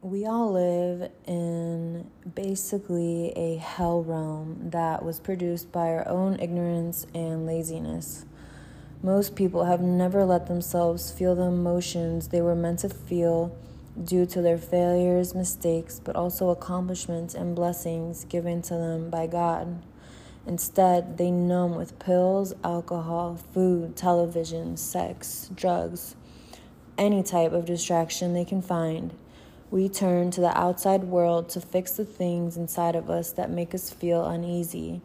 We all live in basically a hell realm that was produced by our own ignorance and laziness. Most people have never let themselves feel the emotions they were meant to feel due to their failures, mistakes, but also accomplishments and blessings given to them by God. Instead, they numb with pills, alcohol, food, television, sex, drugs, any type of distraction they can find. We turn to the outside world to fix the things inside of us that make us feel uneasy.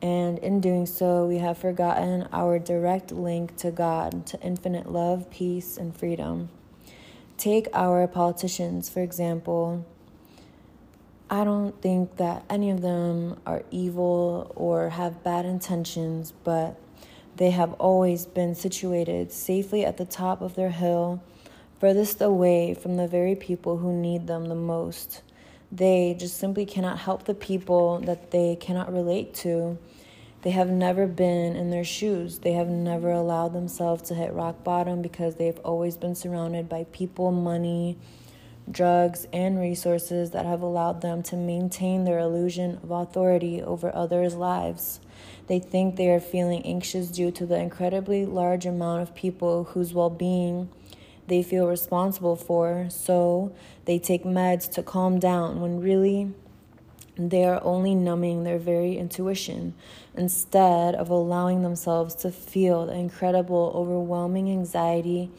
And in doing so, we have forgotten our direct link to God, to infinite love, peace, and freedom. Take our politicians, for example. I don't think that any of them are evil or have bad intentions, but they have always been situated safely at the top of their hill furthest away from the very people who need them the most. They just simply cannot help the people that they cannot relate to. They have never been in their shoes. They have never allowed themselves to hit rock bottom because they've always been surrounded by people, money, drugs, and resources that have allowed them to maintain their illusion of authority over others' lives. They think they are feeling anxious due to the incredibly large amount of people whose well being they feel responsible for, so they take meds to calm down when really they are only numbing their very intuition instead of allowing themselves to feel the incredible, overwhelming anxiety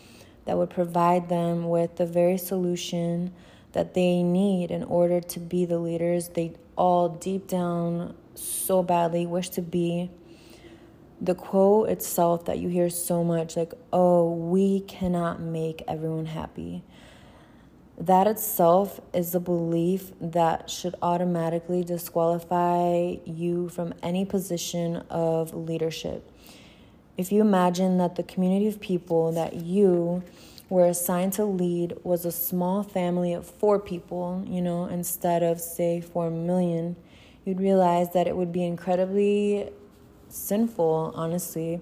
that would provide them with the very solution that they need in order to be the leaders they all deep down so badly wish to be the quote itself that you hear so much like, oh, we cannot make everyone happy. That itself is a belief that should automatically disqualify you from any position of leadership. If you imagine that the community of people that you were assigned to lead was a small family of four people, you know, instead of, say, four million, you'd realize that it would be incredibly sinful, honestly,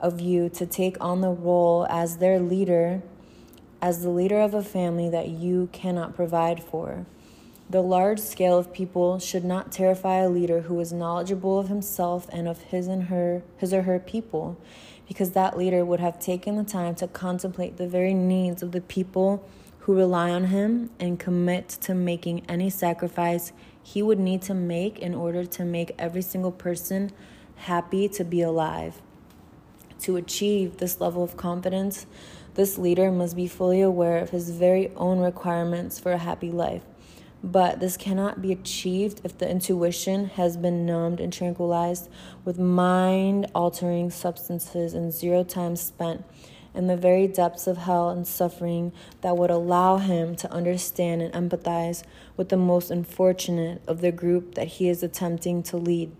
of you to take on the role as their leader, as the leader of a family that you cannot provide for. The large scale of people should not terrify a leader who is knowledgeable of himself and of his and her his or her people, because that leader would have taken the time to contemplate the very needs of the people who rely on him and commit to making any sacrifice he would need to make in order to make every single person happy to be alive. To achieve this level of confidence, this leader must be fully aware of his very own requirements for a happy life. But this cannot be achieved if the intuition has been numbed and tranquilized with mind altering substances and zero time spent in the very depths of hell and suffering that would allow him to understand and empathize with the most unfortunate of the group that he is attempting to lead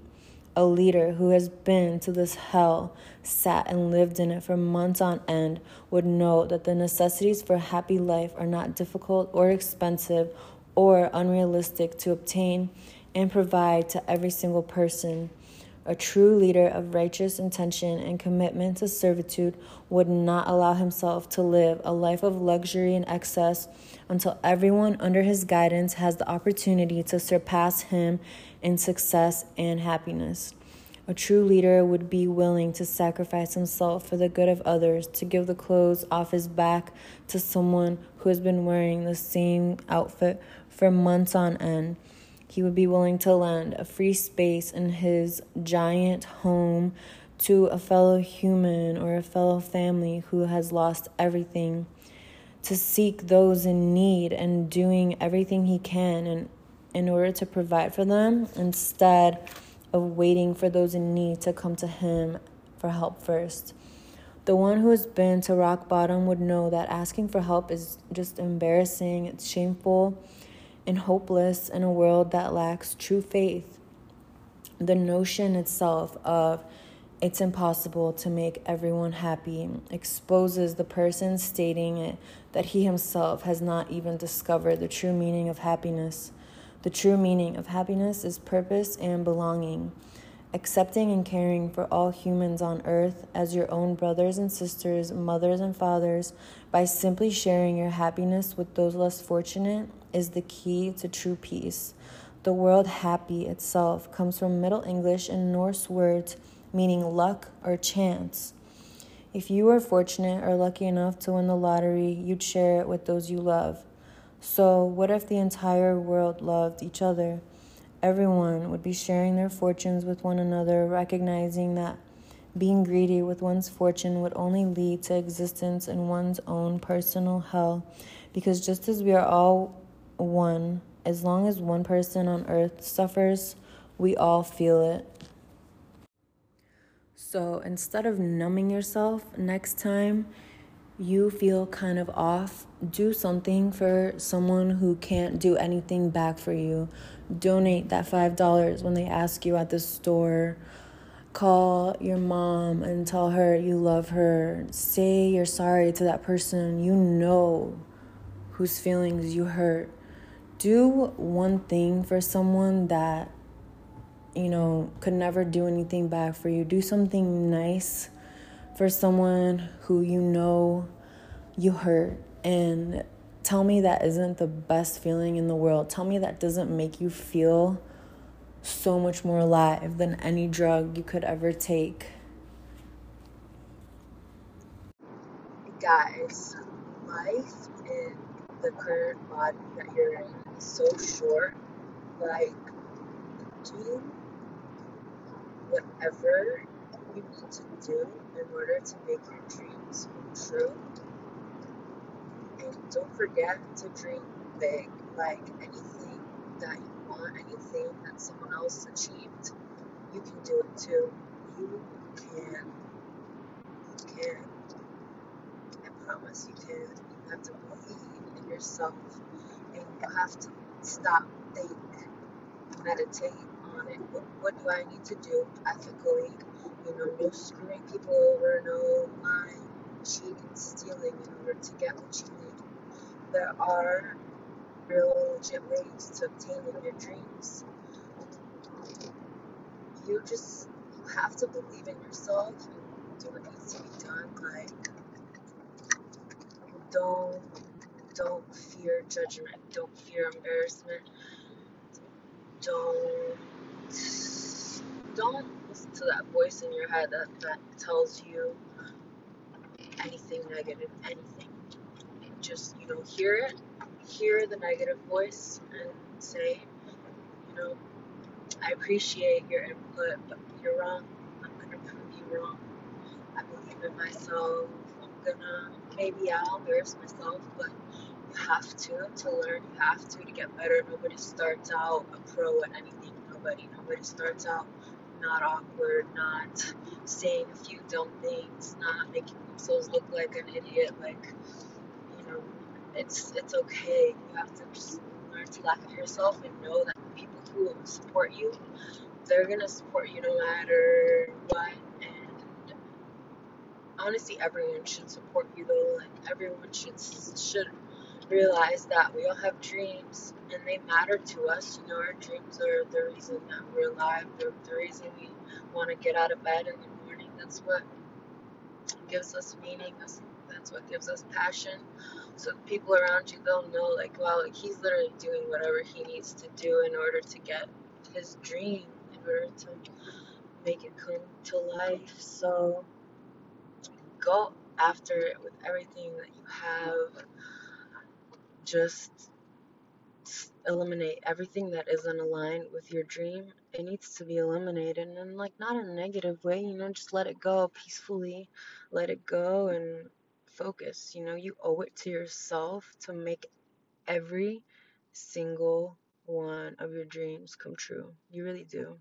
a leader who has been to this hell, sat and lived in it for months on end, would know that the necessities for a happy life are not difficult or expensive or unrealistic to obtain and provide to every single person. A true leader of righteous intention and commitment to servitude would not allow himself to live a life of luxury and excess until everyone under his guidance has the opportunity to surpass him in success and happiness. A true leader would be willing to sacrifice himself for the good of others, to give the clothes off his back to someone who has been wearing the same outfit for months on end. He would be willing to lend a free space in his giant home to a fellow human or a fellow family who has lost everything, to seek those in need and doing everything he can and in order to provide for them instead of waiting for those in need to come to him for help first. The one who has been to rock bottom would know that asking for help is just embarrassing, it's shameful, and hopeless in a world that lacks true faith. The notion itself of it's impossible to make everyone happy exposes the person stating it that he himself has not even discovered the true meaning of happiness. The true meaning of happiness is purpose and belonging. Accepting and caring for all humans on earth as your own brothers and sisters, mothers and fathers, by simply sharing your happiness with those less fortunate is the key to true peace. The word happy itself comes from Middle English and Norse words meaning luck or chance. If you were fortunate or lucky enough to win the lottery, you'd share it with those you love. So, what if the entire world loved each other? Everyone would be sharing their fortunes with one another, recognizing that being greedy with one's fortune would only lead to existence in one's own personal hell. Because just as we are all one, as long as one person on earth suffers, we all feel it. So instead of numbing yourself, next time you feel kind of off, do something for someone who can't do anything back for you. Donate that $5 when they ask you at the store. Call your mom and tell her you love her. Say you're sorry to that person you know whose feelings you hurt do one thing for someone that you know could never do anything back for you do something nice for someone who you know you hurt. And tell me that isn't the best feeling in the world. Tell me that doesn't make you feel so much more alive than any drug you could ever take. Guys life in the current body that you're in is so short. Like, do whatever you need to do in order to make your dreams come true. And don't forget to dream big. Like, anything that you want, anything that someone else achieved, you can do it too. You can. You can. I promise you can. You have to believe in yourself and you have to stop, think, meditate on it. What, what do I need to do ethically? You know, no screwing people over, no lying, cheating, stealing in order to get what you need. There are real legit ways to obtain your dreams. You just you have to believe in yourself and do what needs to be done. Like, don't don't fear judgment. Don't fear embarrassment. Don't don't listen to that voice in your head that, that tells you anything negative, anything. Just, you know, hear it, hear the negative voice and say, you know, I appreciate your input, but you're wrong. I'm gonna prove you wrong. I believe in myself. I'm gonna maybe I'll embarrass myself, but you have to to learn. You have to to get better. Nobody starts out a pro at anything. Nobody. Nobody starts out not awkward, not saying a few dumb things, not making themselves look like an idiot. Like you know, it's it's okay. You have to just learn to laugh at yourself and know that people who support you, they're gonna support you no matter what. And honestly, everyone should support you though. Like everyone should should realize that we all have dreams and they matter to us. You know, our dreams are the reason that we're alive, they're the reason we want to get out of bed in the morning. That's what gives us meaning, that's, that's what gives us passion. So the people around you, they'll know, like, wow, like he's literally doing whatever he needs to do in order to get his dream, in order to make it come to life. So go after it with everything that you have just eliminate everything that isn't aligned with your dream. It needs to be eliminated and like not in a negative way, you know, just let it go peacefully. Let it go and focus. You know, you owe it to yourself to make every single one of your dreams come true. You really do.